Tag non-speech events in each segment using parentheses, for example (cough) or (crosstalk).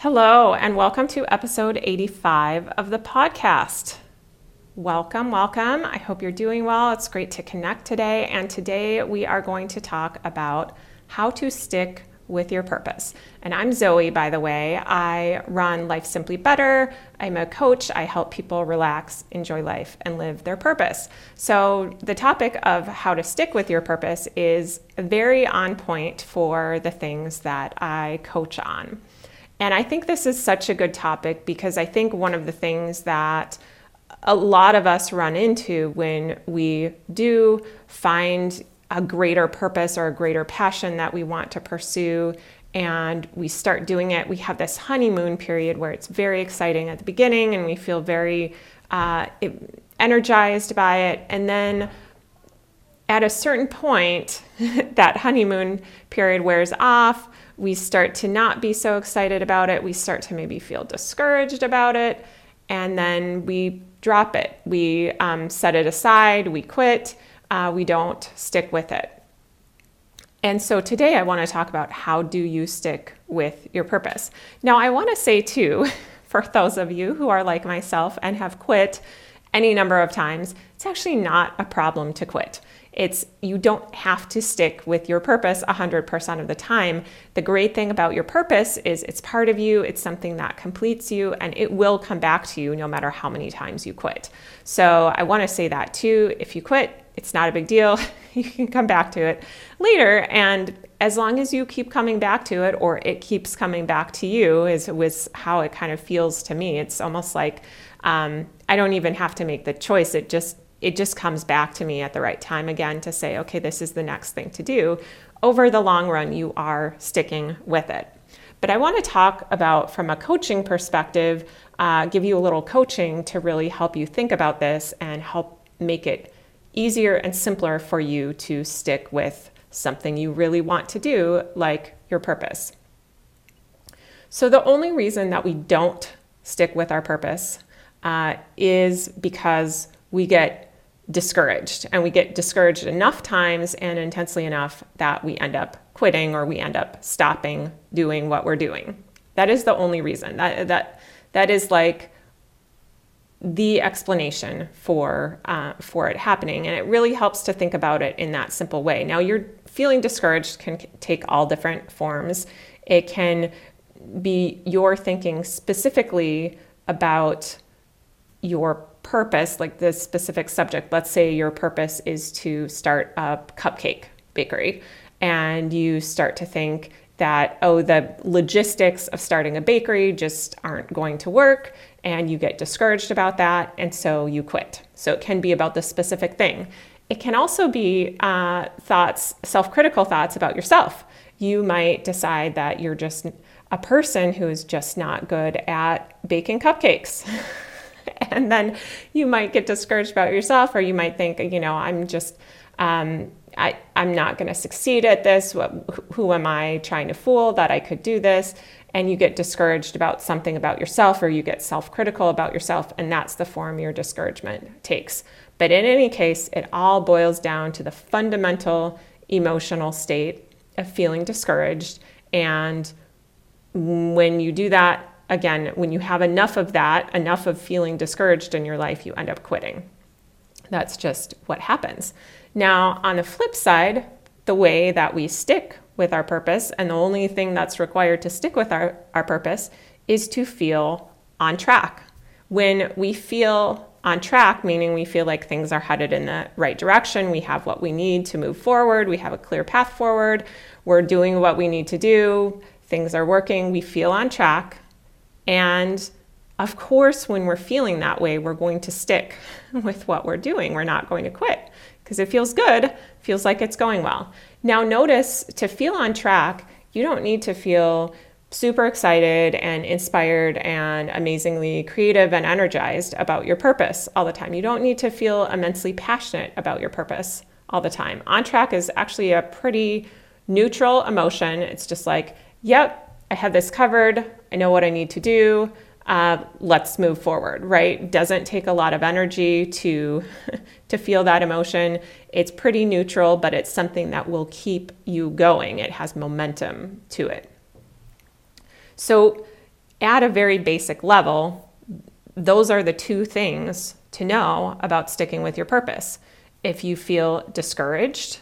Hello, and welcome to episode 85 of the podcast. Welcome, welcome. I hope you're doing well. It's great to connect today. And today we are going to talk about how to stick with your purpose. And I'm Zoe, by the way. I run Life Simply Better. I'm a coach. I help people relax, enjoy life, and live their purpose. So, the topic of how to stick with your purpose is very on point for the things that I coach on. And I think this is such a good topic because I think one of the things that a lot of us run into when we do find a greater purpose or a greater passion that we want to pursue and we start doing it, we have this honeymoon period where it's very exciting at the beginning and we feel very uh, energized by it. And then at a certain point, (laughs) that honeymoon period wears off we start to not be so excited about it. We start to maybe feel discouraged about it. And then we drop it. We um, set it aside. We quit. Uh, we don't stick with it. And so today I want to talk about how do you stick with your purpose. Now, I want to say too, (laughs) for those of you who are like myself and have quit any number of times, it's actually not a problem to quit. It's you don't have to stick with your purpose 100% of the time. The great thing about your purpose is it's part of you, it's something that completes you, and it will come back to you no matter how many times you quit. So I want to say that too. If you quit, it's not a big deal. (laughs) you can come back to it later. And as long as you keep coming back to it or it keeps coming back to you, is was how it kind of feels to me. It's almost like um, I don't even have to make the choice. It just it just comes back to me at the right time again to say, okay, this is the next thing to do. Over the long run, you are sticking with it. But I want to talk about, from a coaching perspective, uh, give you a little coaching to really help you think about this and help make it easier and simpler for you to stick with something you really want to do, like your purpose. So, the only reason that we don't stick with our purpose uh, is because we get discouraged. And we get discouraged enough times and intensely enough that we end up quitting or we end up stopping doing what we're doing. That is the only reason. That that that is like the explanation for uh, for it happening, and it really helps to think about it in that simple way. Now, you're feeling discouraged can take all different forms. It can be your thinking specifically about your purpose, like the specific subject, let's say your purpose is to start a cupcake bakery, and you start to think that, oh, the logistics of starting a bakery just aren't going to work, and you get discouraged about that, and so you quit. So it can be about the specific thing. It can also be uh, thoughts, self critical thoughts about yourself. You might decide that you're just a person who is just not good at baking cupcakes. (laughs) (laughs) and then you might get discouraged about yourself, or you might think, you know, I'm just, um, I, I'm not going to succeed at this. What, who am I trying to fool that I could do this? And you get discouraged about something about yourself, or you get self critical about yourself, and that's the form your discouragement takes. But in any case, it all boils down to the fundamental emotional state of feeling discouraged. And when you do that, again, when you have enough of that, enough of feeling discouraged in your life, you end up quitting. That's just what happens. Now, on the flip side, the way that we stick with our purpose, and the only thing that's required to stick with our, our purpose, is to feel on track. When we feel on track, meaning we feel like things are headed in the right direction, we have what we need to move forward, we have a clear path forward, we're doing what we need to do, things are working, we feel on track, and of course, when we're feeling that way, we're going to stick (laughs) with what we're doing. We're not going to quit because it feels good, feels like it's going well. Now, notice to feel on track, you don't need to feel super excited and inspired and amazingly creative and energized about your purpose all the time. You don't need to feel immensely passionate about your purpose all the time. On track is actually a pretty neutral emotion. It's just like, yep, I have this covered. I know what I need to do. Uh, let's move forward right doesn't take a lot of energy to (laughs) to feel that emotion it's pretty neutral but it's something that will keep you going it has momentum to it so at a very basic level, those are the two things to know about sticking with your purpose. If you feel discouraged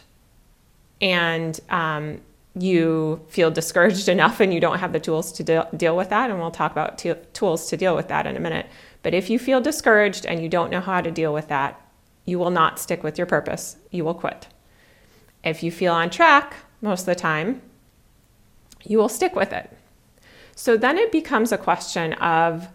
and um, you feel discouraged (laughs) enough and you don't have the tools to de- deal with that, and we'll talk about t- tools to deal with that in a minute. But if you feel discouraged and you don't know how to deal with that, you will not stick with your purpose. You will quit. If you feel on track most of the time, you will stick with it. So then it becomes a question of,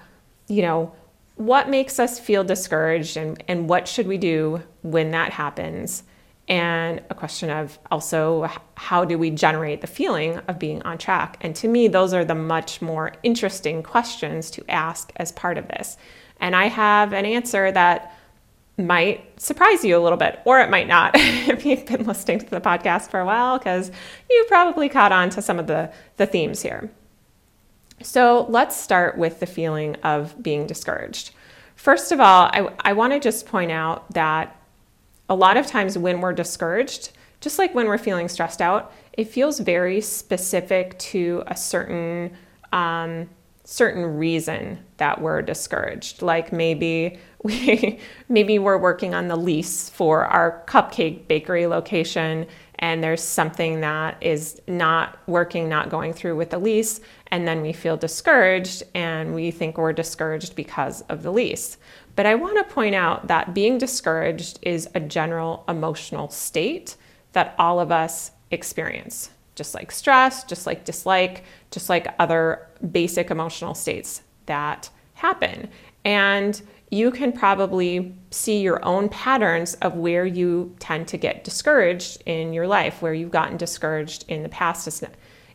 you know, what makes us feel discouraged and, and what should we do when that happens? And a question of also how do we generate the feeling of being on track? And to me, those are the much more interesting questions to ask as part of this. And I have an answer that might surprise you a little bit, or it might not (laughs) if you've been listening to the podcast for a while, because you probably caught on to some of the, the themes here. So let's start with the feeling of being discouraged. First of all, I, I want to just point out that a lot of times when we're discouraged, just like when we're feeling stressed out, it feels very specific to a certain um, certain reason that we're discouraged. Like maybe (laughs) we maybe we're working on the lease for our cupcake bakery location and there's something that is not working, not going through with the lease, and then we feel discouraged and we think we're discouraged because of the lease. But I want to point out that being discouraged is a general emotional state that all of us experience, just like stress, just like dislike, just like other basic emotional states that happen. And you can probably see your own patterns of where you tend to get discouraged in your life, where you've gotten discouraged in the past.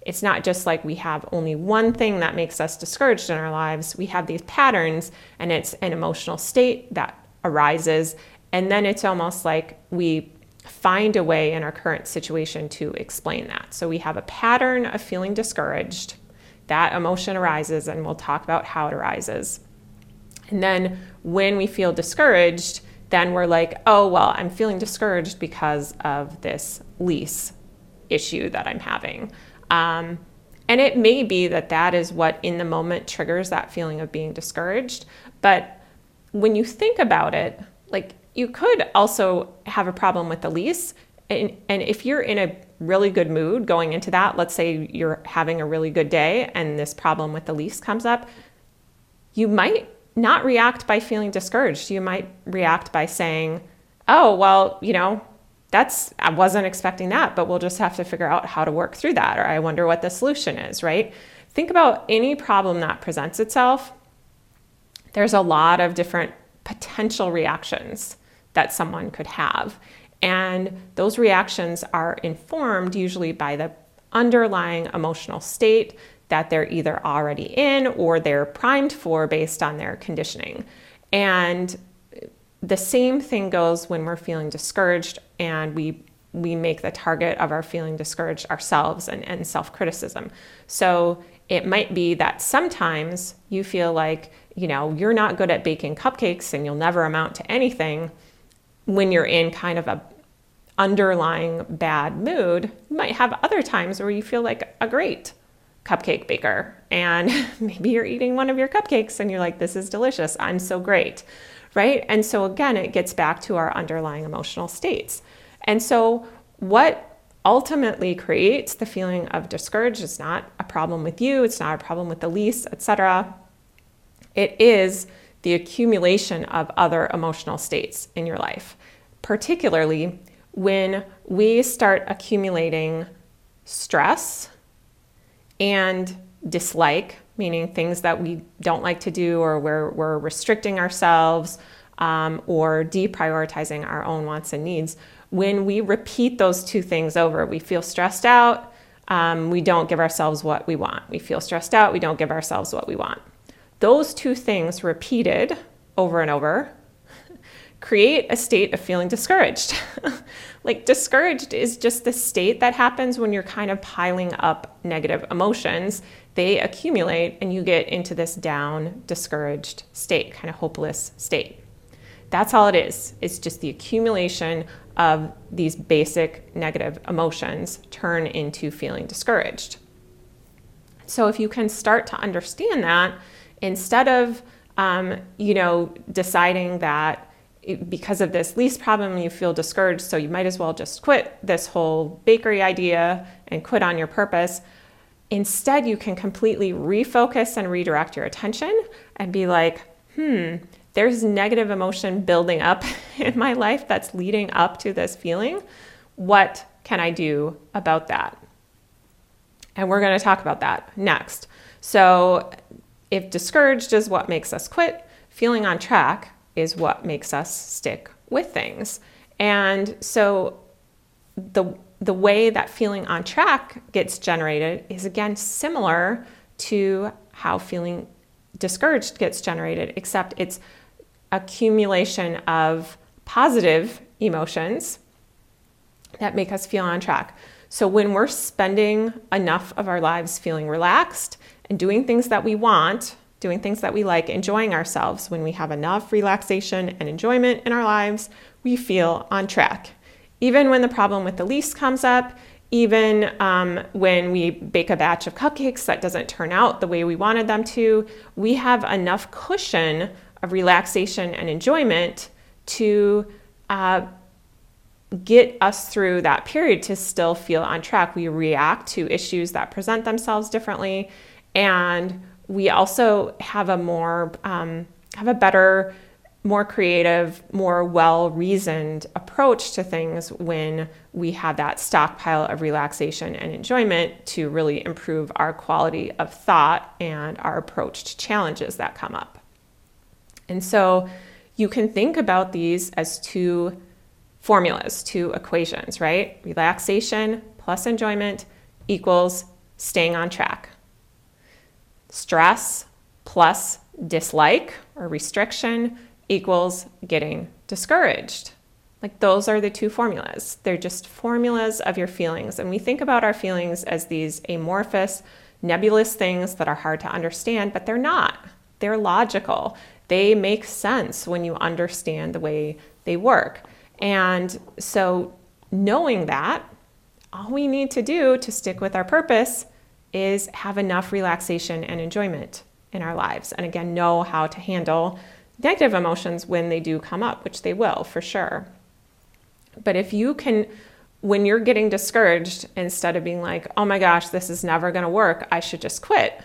It's not, just like we have only one thing that makes us discouraged in our lives. We have these patterns, and it's an emotional state that arises. And then it's almost like we find a way in our current situation to explain that. So we have a pattern of feeling discouraged. That emotion arises, and we'll talk about how it arises. And then when we feel discouraged, then we're like, oh, well, I'm feeling discouraged because of this lease issue that I'm having. Um, and it may be that that is what in the moment triggers that feeling of being discouraged. But when you think about it, like you could also have a problem with the lease. And, and if you're in a really good mood going into that, let's say you're having a really good day and this problem with the lease comes up, you might not react by feeling discouraged. You might react by saying, oh, well, you know, that's, I wasn't expecting that, but we'll just have to figure out how to work through that. Or I wonder what the solution is, right? Think about any problem that presents itself. There's a lot of different potential reactions that someone could have. And those reactions are informed usually by the underlying emotional state that they're either already in or they're primed for based on their conditioning. And the same thing goes when we're feeling discouraged and we we make the target of our feeling discouraged ourselves and, and self-criticism. So it might be that sometimes you feel like, you know, you're not good at baking cupcakes and you'll never amount to anything when you're in kind of a underlying bad mood. You might have other times where you feel like a great cupcake baker and (laughs) maybe you're eating one of your cupcakes and you're like this is delicious i'm so great right? And so again it gets back to our underlying emotional states. And so what ultimately creates the feeling of discouraged is not a problem with you it's not a problem with the lease etc it is the accumulation of other emotional states in your life particularly when we start accumulating stress and dislike, meaning things that we don't like to do or where we're restricting ourselves um, or deprioritizing our own wants and needs. When we repeat those two things over, we feel stressed out, um, we don't give ourselves what we want. We feel stressed out, we don't give ourselves what we want. Those two things repeated over and over (laughs) create a state of feeling discouraged. (laughs) like, discouraged is just the state that happens when you're kind of piling up negative emotions. They accumulate and you get into this down, discouraged state, kind of hopeless state. That's all it is. It's just the accumulation of these basic negative emotions turn into feeling discouraged. So if you can start to understand that, instead of um, you know deciding that because of this least problem you feel discouraged, so you might as well just quit this whole bakery idea and quit on your purpose. Instead, you can completely refocus and redirect your attention and be like, hmm, there's negative emotion building up (laughs) in my life that's leading up to this feeling. What can I do about that? And we're going to talk about that next. So, if discouraged is what makes us quit, feeling on track is what makes us stick with things. And so, the the way that feeling on track gets generated is again similar to how feeling discouraged gets generated, except it's accumulation of positive emotions that make us feel on track. So when we're spending enough of our lives feeling relaxed and doing things that we want, doing things that we like, enjoying ourselves, when we have enough relaxation and enjoyment in our lives, we feel on track. Even when the problem with the lease comes up, even um, when we bake a batch of cupcakes that doesn't turn out the way we wanted them to, we have enough cushion of relaxation and enjoyment to uh, get us through that period to still feel on track. We react to issues that present themselves differently, and we also have a more um, have a better more creative, more well reasoned approach to things when we have that stockpile of relaxation and enjoyment to really improve our quality of thought and our approach to challenges that come up. And so you can think about these as two formulas, two equations, right? Relaxation plus enjoyment equals staying on track. Stress plus dislike or restriction equals getting discouraged. Like those are the two formulas. They're just formulas of your feelings. And we think about our feelings as these amorphous, nebulous things that are hard to understand, but they're not. They're logical. They make sense when you understand the way they work. And so, knowing that, all we need to do to stick with our purpose is have enough relaxation and enjoyment in our lives. And again, know how to handle negative emotions when they do come up, which they will for sure. But if you can, when you're getting discouraged, instead of being like, oh my gosh, this is never going to work, I should just quit,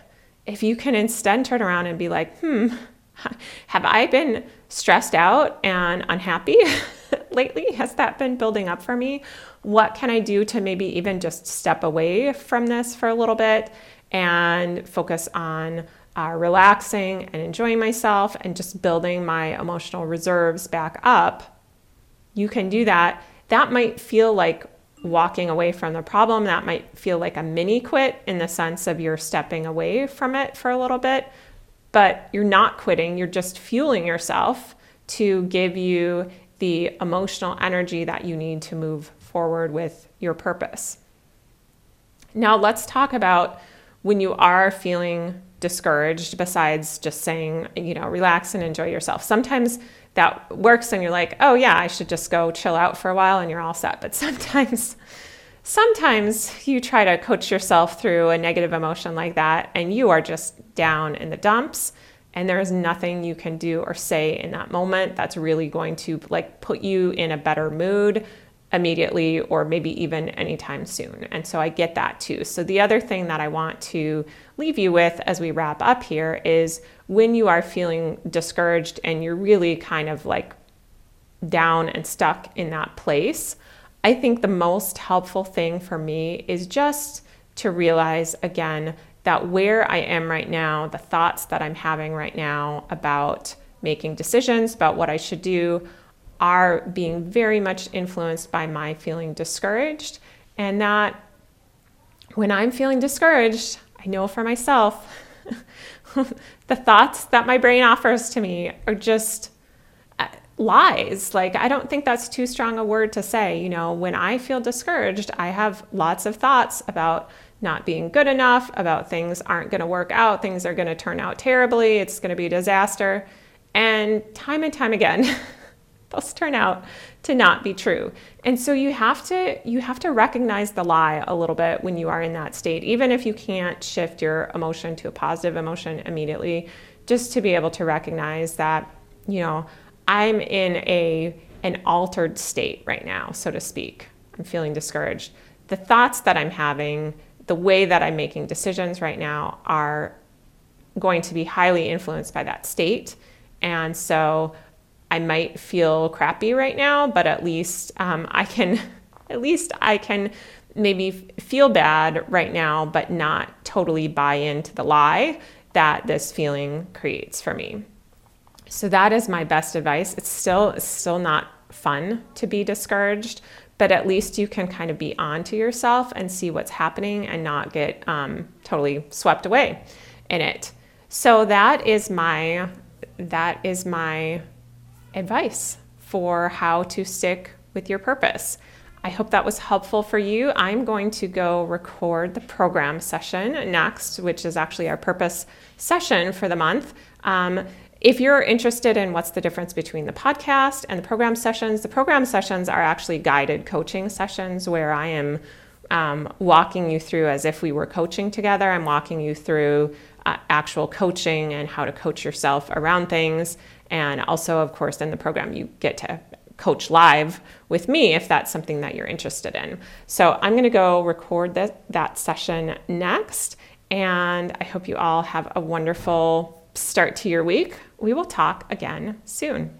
if you can instead turn around and be like, hmm, (laughs) have I been stressed out and unhappy (laughs) lately? Has that been building up for me? What can I do to maybe even just step away from this for a little bit and focus on uh, relaxing and enjoying myself and just building my emotional reserves back up, you can do that. That might feel like walking away from the problem. That might feel like a mini quit in the sense of you're stepping away from it for a little bit, but you're not quitting. You're just fueling yourself to give you the emotional energy that you need to move forward with your purpose. Now, let's talk about when you are feeling discouraged besides just saying, you know, relax and enjoy yourself. Sometimes that works and you're like, oh yeah, I should just go chill out for a while and you're all set. But (laughs) sometimes, sometimes you try to coach yourself through a negative emotion like that and you are just down in the dumps and there is nothing you can do or say in that moment that's really going to like put you in a better mood immediately or maybe even anytime soon. And so I get that too. So the other thing that I want to leave you with as we wrap up here is when you are feeling discouraged and you're really kind of like down and stuck in that place, I think the most helpful thing for me is just to realize again that where I am right now, the thoughts that I'm having right now about making decisions about what I should do are being very much influenced by my feeling discouraged. And that when I'm feeling discouraged, I know for myself, (laughs) the thoughts that my brain offers to me are just uh, lies. Like, I don't think that's too strong a word to say. You know, when I feel discouraged, I have lots of thoughts about not being good enough, about things aren't going to work out, things are going to turn out terribly, it's going to be a disaster. And time and time again, (laughs) those turn out to not be true. And so you have to you have to recognize the lie a little bit when you are in that state, even if you can't shift your emotion to a positive emotion immediately, just to be able to recognize that, you know, I'm in a an altered state right now, so to speak. I'm feeling discouraged. The thoughts that I'm having, the way that I'm making decisions right now are going to be highly influenced by that state. And so I might feel crappy right now, but at least um, I can, (laughs) at least I can maybe feel bad right now, but not totally buy into the lie that this feeling creates for me. So that is my best advice. It's still it's still not fun to be discouraged, but at least you can kind of be on to yourself and see what's happening and not get um, totally swept away in it. So that is my that is my advice for how to stick with your purpose. I hope that was helpful for you. I'm going to go record the program session next, which is actually our purpose session for the month. Um, if you're interested in what's the difference between the podcast and the program sessions, the program sessions are actually guided coaching sessions where I am um, walking you through as if we were coaching together. I'm walking you through uh, actual coaching and how to coach yourself around things. And also, of course, in the program, you get to coach live with me if that's something that you're interested in. So I'm going to go record that, that session next. And I hope you all have a wonderful start to your week. We will talk again soon.